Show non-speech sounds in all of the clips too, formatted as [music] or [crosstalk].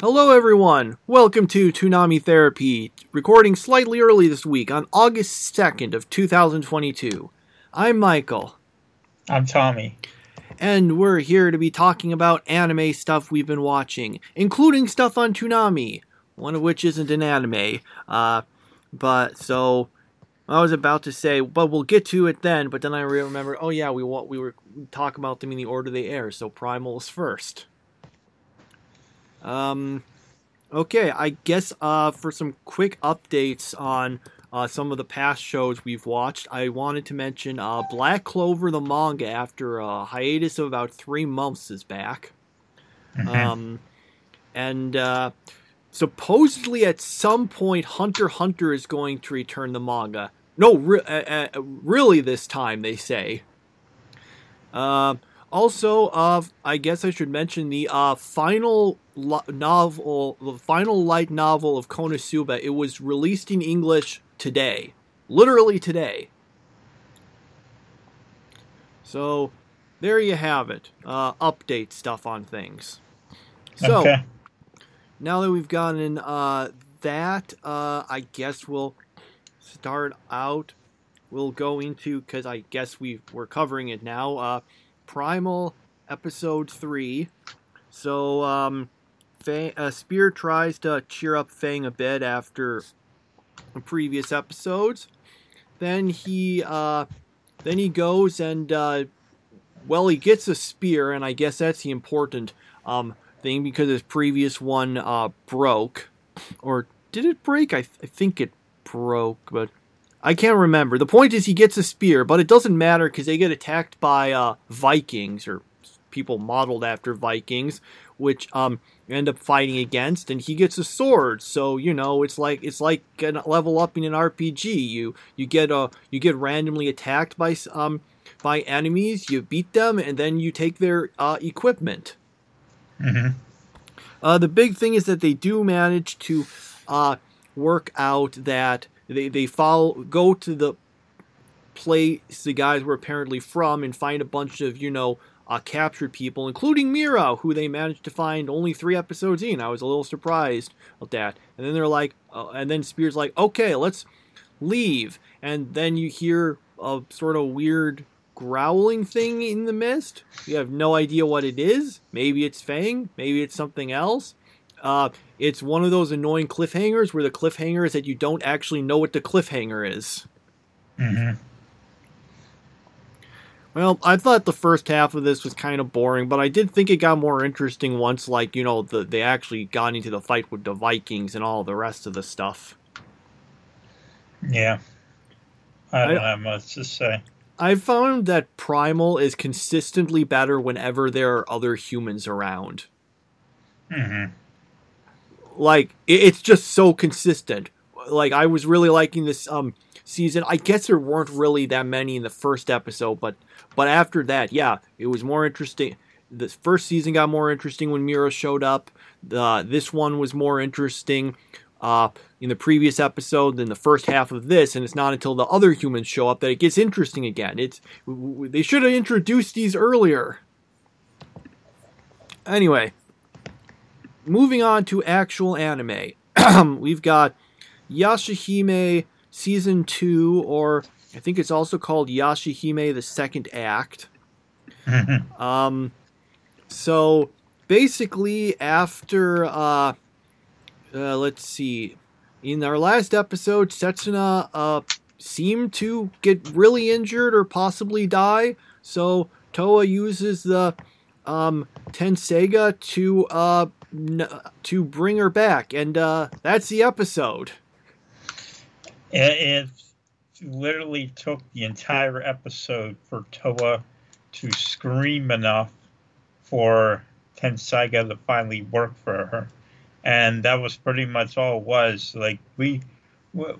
Hello, everyone. Welcome to Toonami Therapy, recording slightly early this week on August 2nd of 2022. I'm Michael, I'm Tommy. and we're here to be talking about anime stuff we've been watching, including stuff on Toonami, one of which isn't an anime. Uh, but so I was about to say, but we'll get to it then. But then I remember, oh yeah, we want we were talking about them in the order they air. So Primal is first. Um, okay, I guess uh, for some quick updates on uh, some of the past shows we've watched, I wanted to mention uh, Black Clover the manga after a hiatus of about three months is back. Mhm. Um, and uh, supposedly at some point, Hunter Hunter is going to return the manga. No, re- uh, uh, really, this time they say. Uh, also, uh, I guess I should mention the uh, final novel, the final light novel of Konosuba. It was released in English today, literally today. So, there you have it. Uh, update stuff on things. So, okay. now that we've gotten uh, that, uh, I guess we'll start out. We'll go into because I guess we we're covering it now. Uh, Primal episode three. So, um, Fang, uh, Spear tries to cheer up Fang a bit after previous episodes. Then he, uh, then he goes and, uh, well, he gets a spear, and I guess that's the important um, thing because his previous one uh, broke, or did it break? I, th- I think it broke, but I can't remember. The point is, he gets a spear, but it doesn't matter because they get attacked by uh, Vikings or people modeled after Vikings, which um end up fighting against, and he gets a sword. So you know, it's like it's like a level up in an RPG. You you get a you get randomly attacked by um by enemies, you beat them, and then you take their uh, equipment. hmm Uh, the big thing is that they do manage to uh, work out that they, they follow go to the place the guys were apparently from and find a bunch of you know uh, captured people, including Mira, who they managed to find only three episodes in. I was a little surprised at that. And then they're like, uh, and then Spears like, okay, let's leave. And then you hear a sort of weird growling thing in the mist. You have no idea what it is. Maybe it's Fang. Maybe it's something else. Uh, it's one of those annoying cliffhangers where the cliffhanger is that you don't actually know what the cliffhanger is. hmm Well, I thought the first half of this was kind of boring, but I did think it got more interesting once, like you know, the they actually got into the fight with the Vikings and all the rest of the stuff. Yeah. I don't I- have much to say. I found that Primal is consistently better whenever there are other humans around. hmm like it, it's just so consistent like i was really liking this um season. I guess there weren't really that many in the first episode but but after that yeah it was more interesting. The first season got more interesting when mira showed up. The this one was more interesting uh in the previous episode than the first half of this and it's not until the other humans show up that it gets interesting again. It's they should have introduced these earlier. Anyway moving on to actual anime, [clears throat] we've got Yashahime season two, or I think it's also called Yashahime the second act. hmm Um, so basically, after uh, uh, let's see, in our last episode, Setsuna uh seemed to get really injured or possibly die. So Toa uses the um Tenseiga to uh n- to bring her back, and uh that's the episode. It, it literally took the entire episode for Toa to scream enough for Tenseiga to finally work for her. And that was pretty much all it was. Like we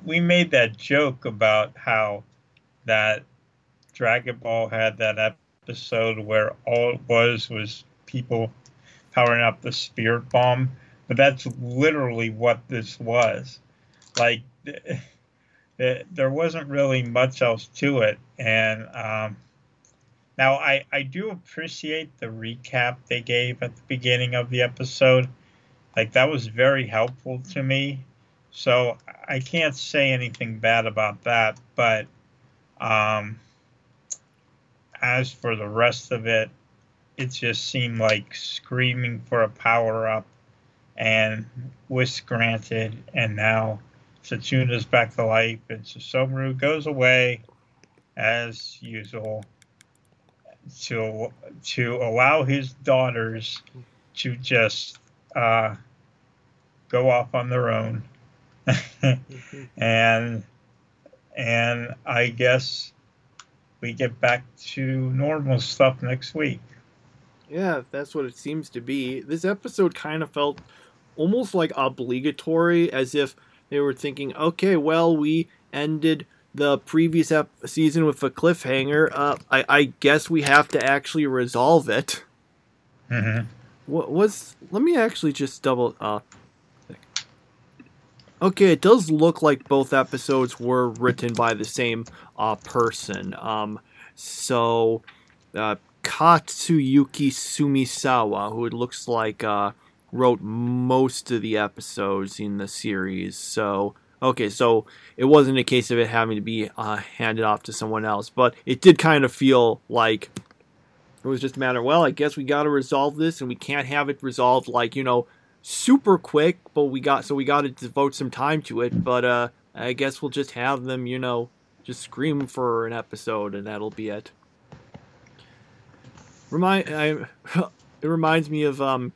we made that joke about how that Dragon Ball had that episode where all it was was people powering up the spirit bomb, but that's literally what this was. Like [laughs] there wasn't really much else to it, and um, now I I do appreciate the recap they gave at the beginning of the episode like that was very helpful to me. So I can't say anything bad about that, but um, as for the rest of it, it just seemed like screaming for a power up and was granted, and now Setsuna's back to life, and Sesshomaru goes away as usual to to allow his daughters to just uh, go off on their own, [laughs] and and I guess we get back to normal stuff next week. Yeah, that's what it seems to be. This episode kind of felt almost like obligatory, as if they were thinking, okay, well, we ended the previous ep- season with a cliffhanger. Uh, I-, I guess we have to actually resolve it. Mm-hmm. What was? Let me actually just double. Uh, okay, it does look like both episodes were written by the same uh, person. Um, so, uh, Katsuyuki Sumisawa, who it looks like uh, wrote most of the episodes in the series. So, okay, so it wasn't a case of it having to be uh, handed off to someone else, but it did kind of feel like it was just a matter. Well, I guess we got to resolve this, and we can't have it resolved like you know super quick. But we got so we got to devote some time to it. But uh, I guess we'll just have them, you know, just scream for an episode, and that'll be it. Remind I, [laughs] it reminds me of um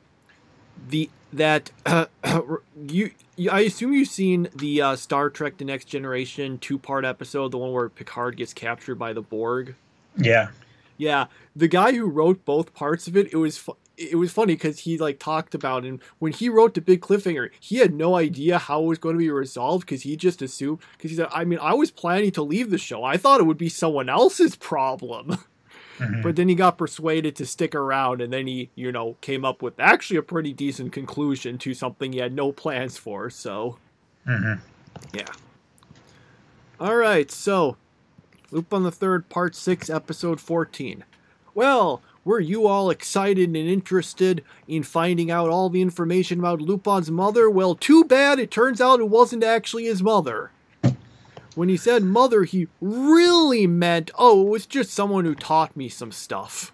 the that uh, [clears throat] you, you, I assume you've seen the uh, Star Trek: The Next Generation two part episode, the one where Picard gets captured by the Borg. Yeah, yeah. The guy who wrote both parts of it, it was fu- it was funny because he like talked about and when he wrote the big cliffhanger, he had no idea how it was going to be resolved because he just assumed because he said, I mean, I was planning to leave the show. I thought it would be someone else's problem. [laughs] Mhm. But then he got persuaded to stick around, and then he, you know, came up with actually a pretty decent conclusion to something he had no plans for. So, Mhm. yeah. All right, so Lupin the Third, Part 6, Episode 14. Well, were you all excited and interested in finding out all the information about Lupin's mother? Well, too bad it turns out it wasn't actually his mother. When he said mother, he really meant, oh, it was just someone who taught me some stuff.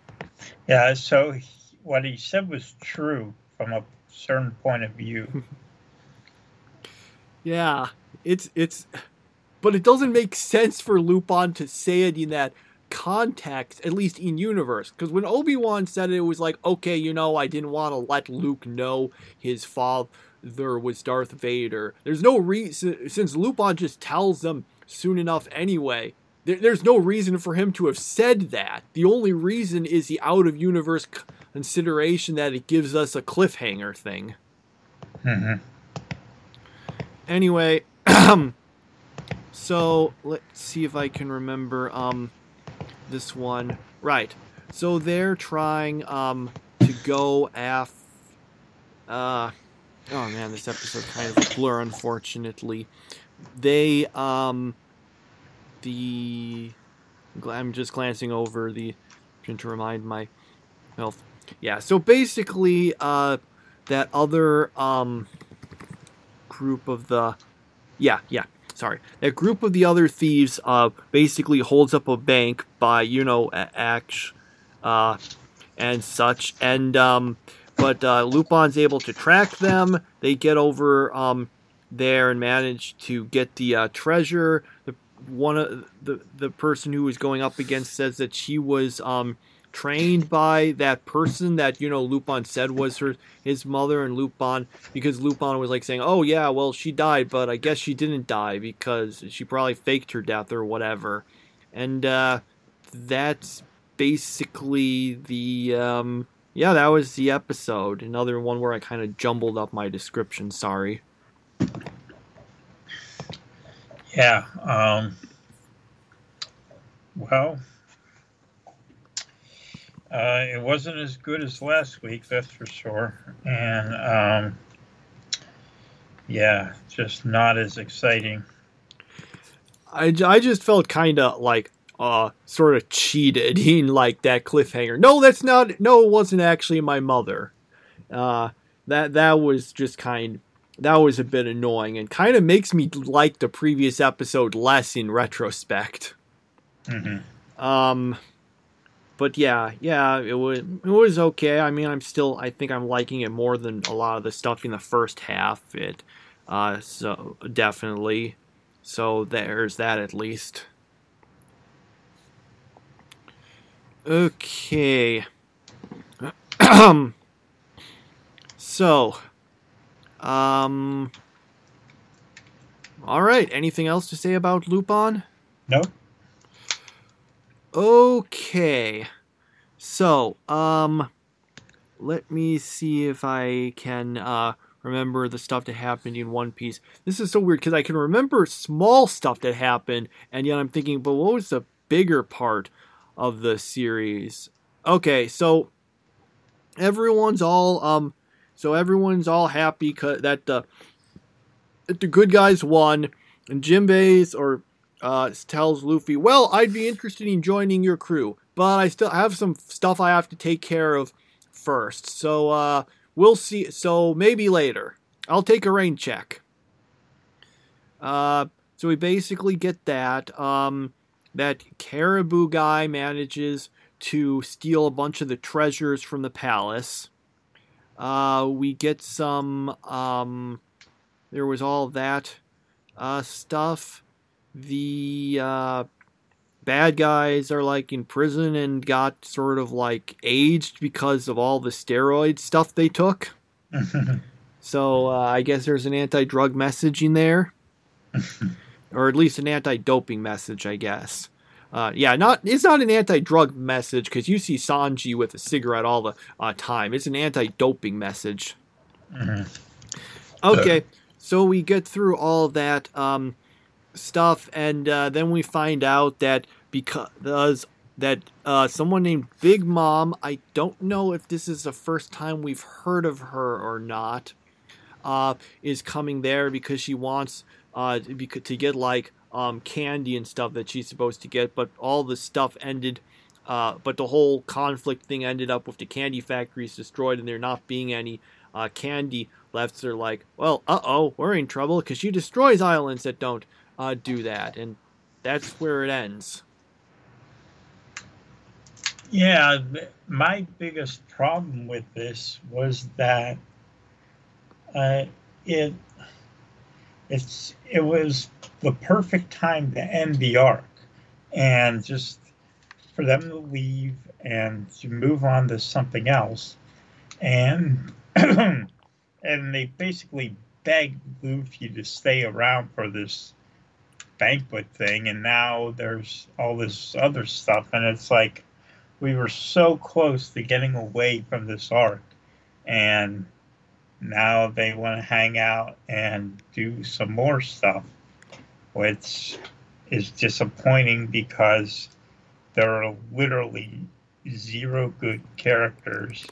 yeah. So he- what he said was true from a certain point of view. [laughs] Yeah, it's it's but it doesn't make sense for Lupin to say it in that context, at least in universe. Because when Obi Wan said it, it was like, okay, you know, I didn't want to let Luke know his father was Darth Vader. There's no reason since Lupin just tells them soon enough anyway. There, there's no reason for him to have said that. The only reason is the out of universe consideration that it gives us a cliffhanger thing. hmm anyway [clears throat] so let's see if i can remember um this one. Right. So they're trying um to go af uh oh man this episode kind of a blur unfortunately. They um the i'm just glancing over the trying to remind my health. Yeah so basically uh that other um group of the yeah yeah sorry. That group of the other thieves uh basically holds up a bank by you know a- act uh and such. And um but uh lupin's able to track them. They get over um there and manage to get the uh, treasure. The one of the the person who was going up against says that she was um trained by that person that you know Lupin said was her his mother and Lupin because Lupin was like saying, "Oh yeah, well she died, but I guess she didn't die because she probably faked her death or whatever." And uh that's basically the um yeah, that was the episode. Another one where I kind of jumbled up my description, sorry. Yeah. Um, well, uh, it wasn't as good as last week, that's for sure. And um, yeah, just not as exciting. I, I just felt kind of like uh sort of cheated [laughs] in like that cliffhanger. No, that's not. No, it wasn't actually my mother. Uh, that that was just kind that was a bit annoying and kind of makes me like the previous episode less in retrospect. Mm-hmm. Um, but yeah, yeah, it was it was okay. I mean, I'm still I think I'm liking it more than a lot of the stuff in the first half. It, uh, so definitely. So there's that at least. Okay. [clears throat] so, um, all right. Anything else to say about Lupin? No. Okay. So, um, let me see if I can uh, remember the stuff that happened in One Piece. This is so weird because I can remember small stuff that happened, and yet I'm thinking, but what was the bigger part of the series? Okay, so everyone's all um, so everyone's all happy that the that the good guys won, and Jinbei's or uh, tells Luffy, "Well, I'd be interested in joining your crew, but I still have some stuff I have to take care of first. So uh, we'll see. So maybe later. I'll take a rain check." Uh, so we basically get that. Um, that Caribou guy manages to steal a bunch of the treasures from the palace. Uh, we get some. Um, there was all that uh, stuff the uh, bad guys are like in prison and got sort of like aged because of all the steroid stuff they took. [laughs] So uh, I guess there's an anti-drug message in there, [laughs] or at least an anti-doping message, I guess. Uh, yeah, not it's not an anti-drug message because you see Sanji with a cigarette all the uh, time. It's an anti-doping message. Mhm. Okay, so we get through all that um, stuff, and uh, then we find out that because that uh, someone named Big Mom, I don't know if this is the first time we've heard of her or not, uh, is coming there because she wants uh, to get like um, candy and stuff that she's supposed to get, but all the stuff ended. Uh, but the whole conflict thing ended up with the candy factories destroyed and there not being any uh, candy left. So they're like, well, uh oh, we're in trouble because she destroys islands that don't uh, do that. And that's where it ends. Yeah, my biggest problem with this was that uh, it it's it was the perfect time to end the arc, and just for them to leave and to move on to something else, and [clears throat] and they basically begged Luffy to stay around for this banquet thing, and now there's all this other stuff, and it's like we were so close to getting away from this arc and now they want to hang out and do some more stuff which is disappointing because there are literally zero good characters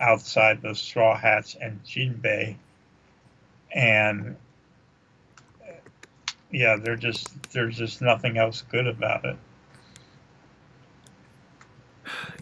outside the straw hats and jinbei and yeah they're just there's just nothing else good about it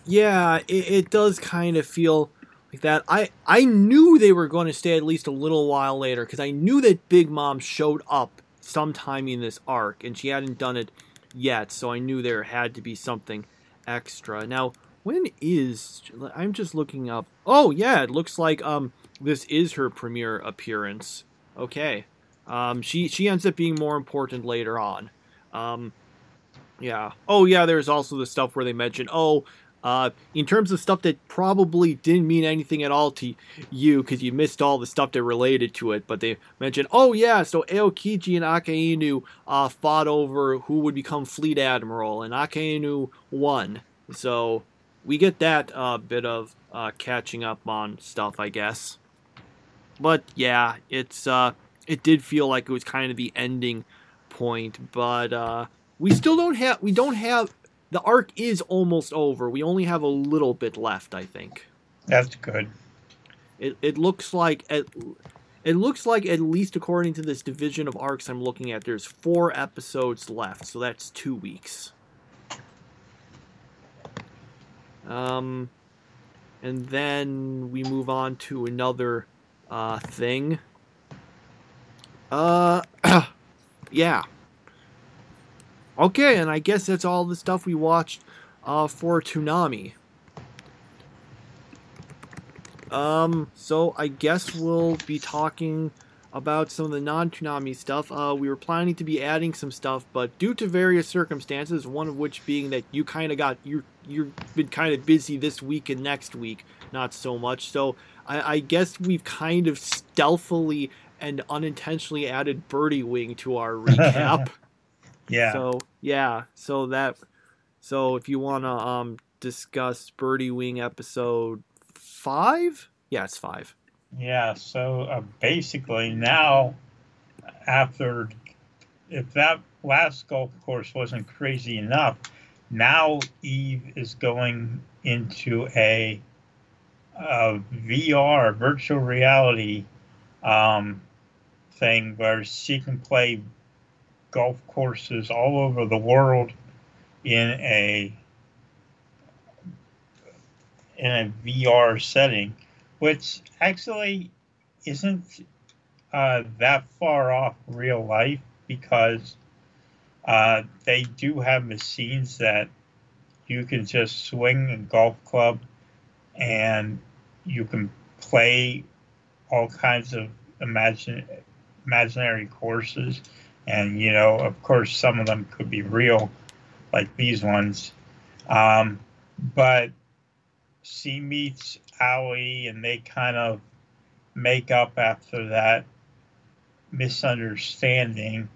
Yeah, it, it does kind of feel like that. I I knew they were going to stay at least a little while later because I knew that Big Mom showed up sometime in this arc, and she hadn't done it yet, so I knew there had to be something extra. Now, when is I'm just looking up. Oh yeah, it looks like um this is her premiere appearance. Okay, um she she ends up being more important later on. Um, yeah. Oh yeah, there's also the stuff where they mention oh uh, in terms of stuff that probably didn't mean anything at all to you because you missed all the stuff that related to it, but they mentioned, oh yeah, so Aokiji and Akainu uh, fought over who would become fleet admiral, and Akainu won. So we get that uh, bit of uh, catching up on stuff, I guess. But yeah, it's uh, it did feel like it was kind of the ending point, but uh, we still don't have we don't have the arc is almost over. We only have a little bit left, I think. that's good It it looks like at it looks like at least according to this division of arcs I'm looking at, there's four episodes left, so that's two weeks. Um, and then we move on to another uh, thing. Uh, [clears throat] yeah. Okay, and I guess that's all the stuff we watched uh, for Toonami. Um, so I guess we'll be talking about some of the non-Toonami stuff. Uh, we were planning to be adding some stuff, but due to various circumstances, one of which being that you kind of got you you've been kind of busy this week and next week, not so much. So I, I guess we've kind of stealthily and unintentionally added Birdie Wing to our recap. [laughs] yeah. So yeah, so that so if you want to um discuss Birdie Wing episode five, yeah, it's five. Yeah, so uh, basically now, after, if that last golf course wasn't crazy enough, now Eve is going into a, a VR, virtual reality um, thing where she can play golf courses all over the world in a in a VR setting which actually isn't uh, that far off real life because uh, they do have machines that you can just swing a golf club and you can play all kinds of imagine, imaginary courses. And, you know, of course, some of them could be real, like these ones. Um, but she meets Howie and they kind of make up after that misunderstanding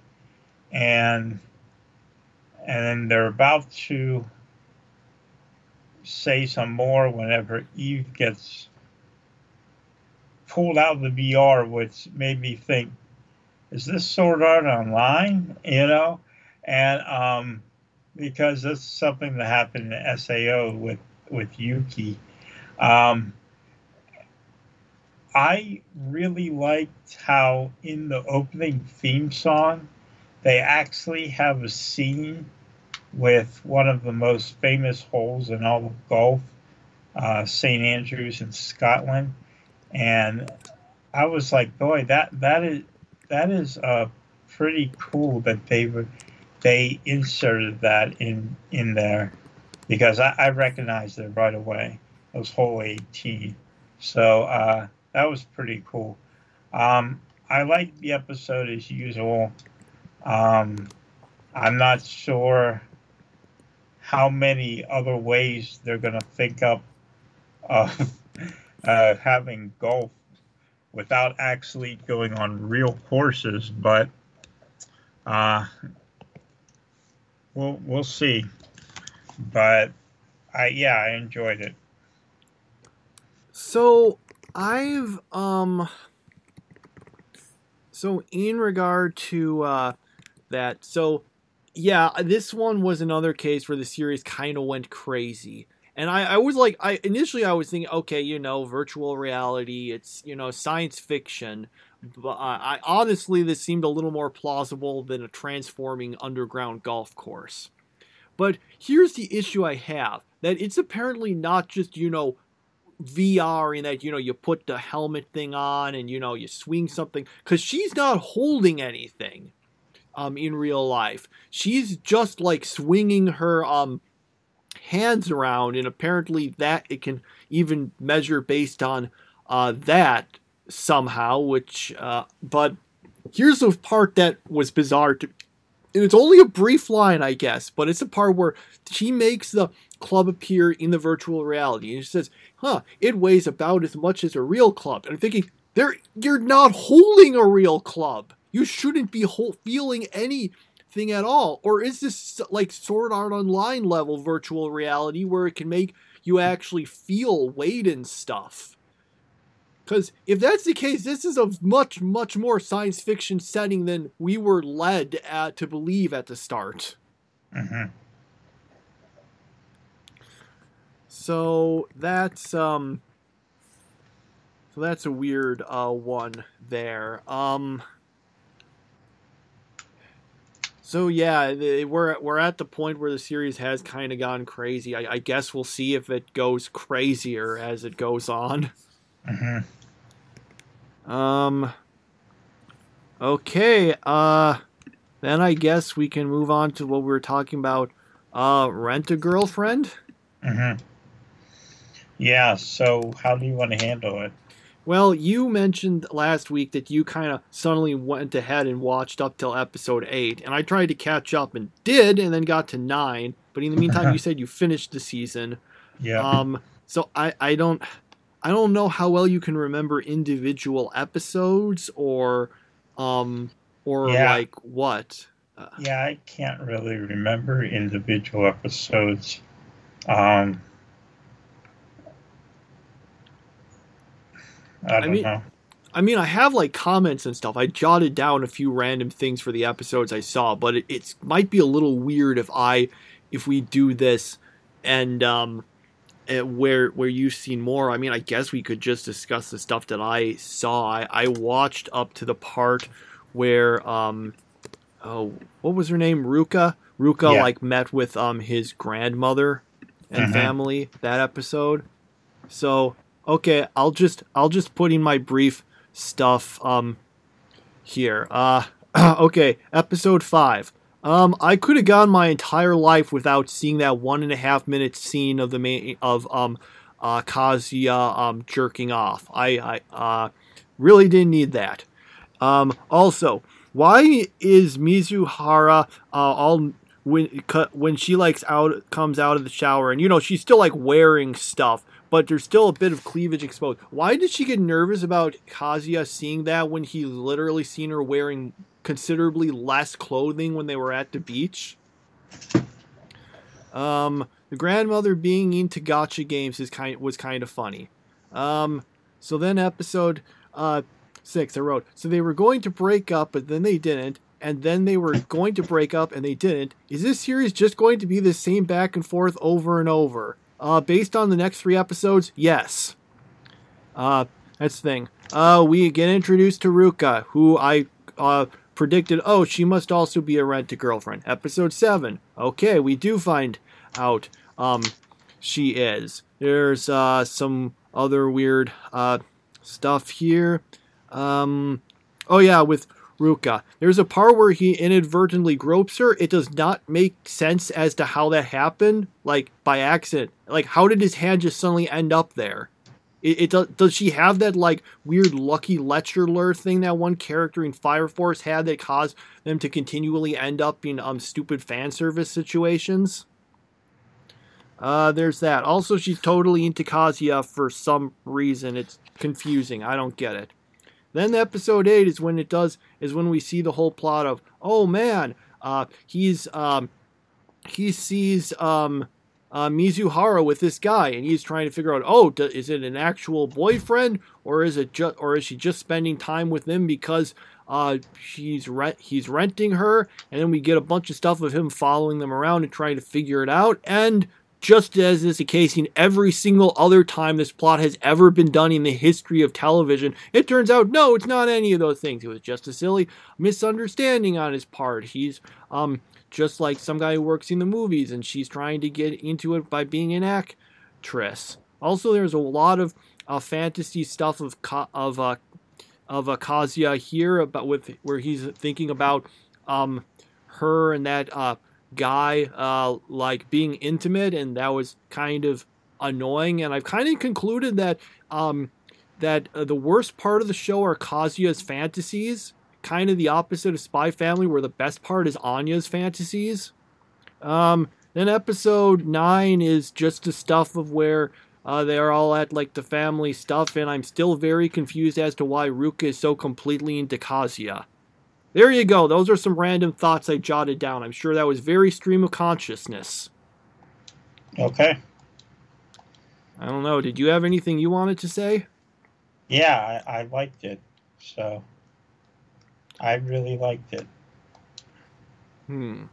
and and then they're about to say some more whenever Eve gets pulled out of the VR, which made me think, is this Sword Art Online? You know? And um, because this is something that happened in SAO with, with Yuki. Um, I really liked how in the opening theme song, they actually have a scene with one of the most famous holes in all of golf, uh, St. Andrews in Scotland, and I was like, boy, that that is that is uh, pretty cool that they would they inserted that in in there because I, I recognized it right away. It was hole 18. So uh, that was pretty cool. Um, I liked the episode as usual. Um, I'm not sure how many other ways they're going to think up of [laughs] uh, having golf without actually going on real courses, but uh, we'll we'll see. But I yeah, I enjoyed it. So I've um so in regard to uh that so yeah this one was another case where the series kind of went crazy and I, I was like i initially i was thinking okay you know virtual reality it's you know science fiction. But I, I honestly this seemed a little more plausible than a transforming underground golf course. But here's the issue i have that it's apparently not just you know VR in that you know you put the helmet thing on and you know you swing something because she's not holding anything um in real life. She's just like swinging her um hands around and apparently that it can even measure based on uh that somehow which uh but here's the part that was bizarre to and it's only a brief line i guess but it's a part where she makes the club appear in the virtual reality and she says huh, it weighs about as much as a real club. And I'm thinking, there, you're not holding a real club. You shouldn't be ho- feeling anything at all. Or is this like Sword Art Online level virtual reality where it can make you actually feel weight and stuff? Because if that's the case, this is a much, much more science fiction setting than we were led at, to believe at the start. Mm-hmm. So that's um so that's a weird uh one there. Um So yeah, we're we're at the point where the series has kind of gone crazy. I, I guess we'll see if it goes crazier as it goes on. hmm Um. Okay. Uh. Then I guess we can move on to what we were talking about. Uh, rent a girlfriend. hmm Yeah. So, how do you want to handle it? Well, you mentioned last week that you kind of suddenly went ahead and watched up till episode eight, and I tried to catch up and did, and then got to nine. But in the meantime, you [laughs] said you finished the season. Yeah. Um. So I I don't I don't know how well you can remember individual episodes or um or Yeah. like what. Uh, yeah, I can't really remember individual episodes. Um, I don't mean- know. I mean, I have like comments and stuff. I jotted down a few random things for the episodes I saw, but it it's, might be a little weird if I if we do this and um eh, where where you've seen more. I mean, I guess we could just discuss the stuff that I saw. I, I watched up to the part where um oh what was her name Ruka Ruka Yeah. like met with um his grandmother and Mhm. family that episode. So okay, I'll just I'll just put in my brief stuff um here. Uh [clears throat] okay, episode five. Um, I could have gone my entire life without seeing that one and a half minute scene of the main of um uh Kazuya um jerking off. I I uh really didn't need that. Um, also, why is Mizuhara uh, all when when she likes out comes out of the shower and you know she's still like wearing stuff, but there's still a bit of cleavage exposed. Why did she get nervous about Kazuya seeing that when he literally seen her wearing considerably less clothing when they were at the beach? Um, the grandmother being into gotcha games is kind was kind of funny. Um, so then episode uh six, I wrote. So they were going to break up, but then they didn't, and then they were going to break up and they didn't. Is this series just going to be the same back and forth over and over? Uh, based on the next three episodes, yes. Uh, that's the thing. Uh, we get introduced to Ruka, who I uh predicted. Oh, she must also be a rent a girlfriend. Episode seven. Okay, we do find out. Um, she is. There's uh some other weird uh stuff here. Um, oh yeah, with Ruka. There's a part where he inadvertently gropes her. It does not make sense as to how that happened, like by accident. Like, how did his hand just suddenly end up there? It, it does, does she have that like weird lucky Lecher thing that one character in Fire Force had that caused them to continually end up in um stupid fan service situations? Uh, there's that. Also, she's totally into Kazuya for some reason. It's confusing. I don't get it. Then episode eight is when it does is when we see the whole plot of oh man, uh, he's um, he sees um, uh, Mizuhara with this guy, and he's trying to figure out oh, do, is it an actual boyfriend or is it just or is she just spending time with him because uh, she's he's renting her, and then we get a bunch of stuff of him following them around and trying to figure it out, and just as is the case in every single other time this plot has ever been done in the history of television, it turns out no, it's not any of those things. It was just a silly misunderstanding on his part. He's um just like some guy who works in the movies and she's trying to get into it by being an actress. Also, there's a lot of uh, fantasy stuff of of uh, of Kazuya here about with where he's thinking about um her and that uh guy uh like being intimate and that was kind of annoying. And I've kind of concluded that um that uh, the worst part of the show are Kazuya's fantasies. Kind of the opposite of Spy Family where the best part is Anya's fantasies. Um then episode 9 is just the stuff of where uh, they're all at like the family stuff, and I'm still very confused as to why Ruka is so completely into Kazuya. There you go. Those are some random thoughts I jotted down. I'm sure that was very stream of consciousness. Okay. I don't know. Did you have anything you wanted to say? Yeah, I, I liked it. So I really liked it. Hmm.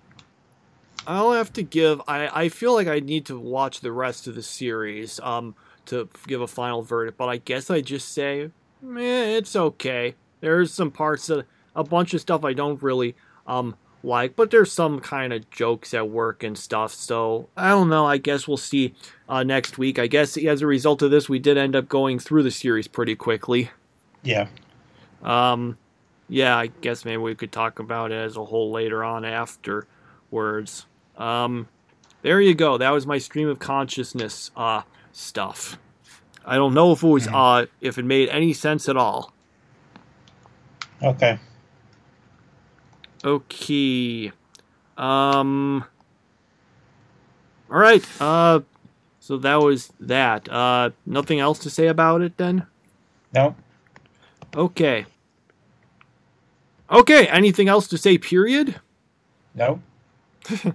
I'll have to give. I, I feel like I need to watch the rest of the series um to give a final verdict, but I guess I just say, eh, it's okay. There's some parts that a bunch of stuff I don't really um like, but there's some kind of jokes at work and stuff. So I don't know. I guess we'll see uh, next week. I guess as a result of this, we did end up going through the series pretty quickly. Yeah. Um, yeah, I guess maybe we could talk about it as a whole later on afterwards. Um, there you go. That was my stream of consciousness uh, stuff. I don't know if it was uh, if it made any sense at all. Okay. Okay. Um. All right. Uh. So that was that. Uh. Nothing else to say about it then. No. Okay. Okay. Anything else to say? Period. No. [laughs]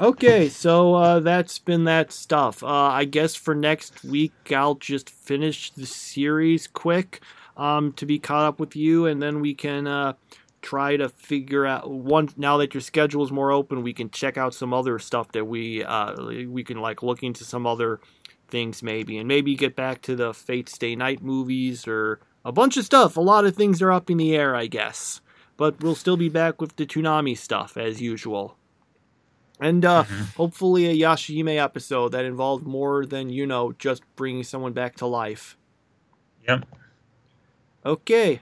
Okay, so uh, that's been that stuff. Uh, I guess for next week, I'll just finish the series quick um, to be caught up with you, and then we can uh, try to figure out one. Now that your schedule is more open, we can check out some other stuff that we uh, we can like look into some other things maybe, and maybe get back to the Fate Stay Night movies or a bunch of stuff. A lot of things are up in the air, I guess, but we'll still be back with the Toonami stuff as usual. And uh, Mhm. hopefully a Yashahime episode that involved more than, you know, just bringing someone back to life. Yep. Okay.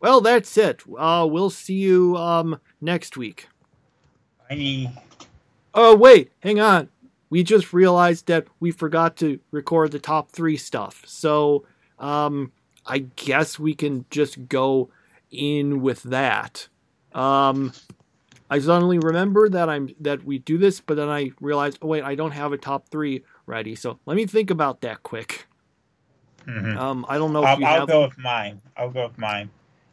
Well, that's it. Uh, we'll see you um, next week. I Oh, wait, hang on. We just realized that we forgot to record the top three stuff. So um, I guess we can just go in with that. Um, I suddenly remember that I'm that we do this, but then I realized, oh wait, I don't have a top three ready. So let me think about that quick. mhm. Um, I don't know if I'll, I'll have. go with mine. I'll go with mine.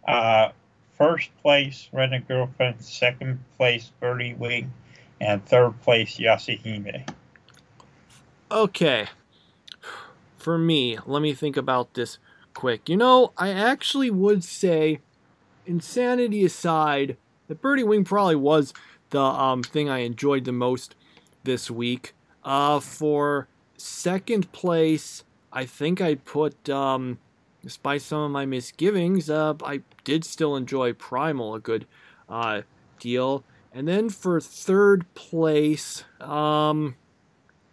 Uh, first place, Rent a Girlfriend. Second place, Birdie Wing. And third place, Yashahime. Okay. For me, let me think about this quick. You know, I actually would say, insanity aside, that Birdie Wing probably was the um, thing I enjoyed the most this week. Uh, for second place, I think I'd put, um, despite some of my misgivings, uh, I did still enjoy Primal a good uh, deal. And then for third place, um,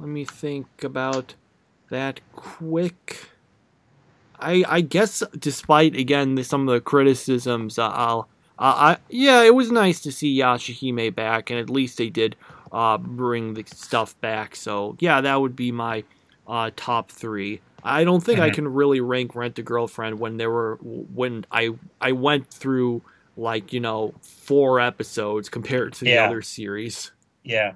let me think about that quick. I I guess despite again some of the criticisms, uh, I'll uh, I yeah it was nice to see Yashahime back, and at least they did uh, bring the stuff back. So yeah, that would be my uh, top three. I don't think I Mhm. [laughs] can really rank Rent a Girlfriend when there were when I I went through like you know four episodes compared to the Yeah. other series. Yeah.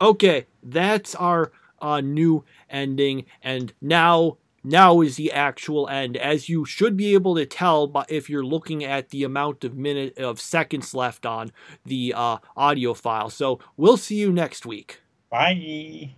Okay, that's our uh, new ending, and now now is the actual end, as you should be able to tell by if you're looking at the amount of minute of seconds left on the uh, audio file. So we'll see you next week. Bye.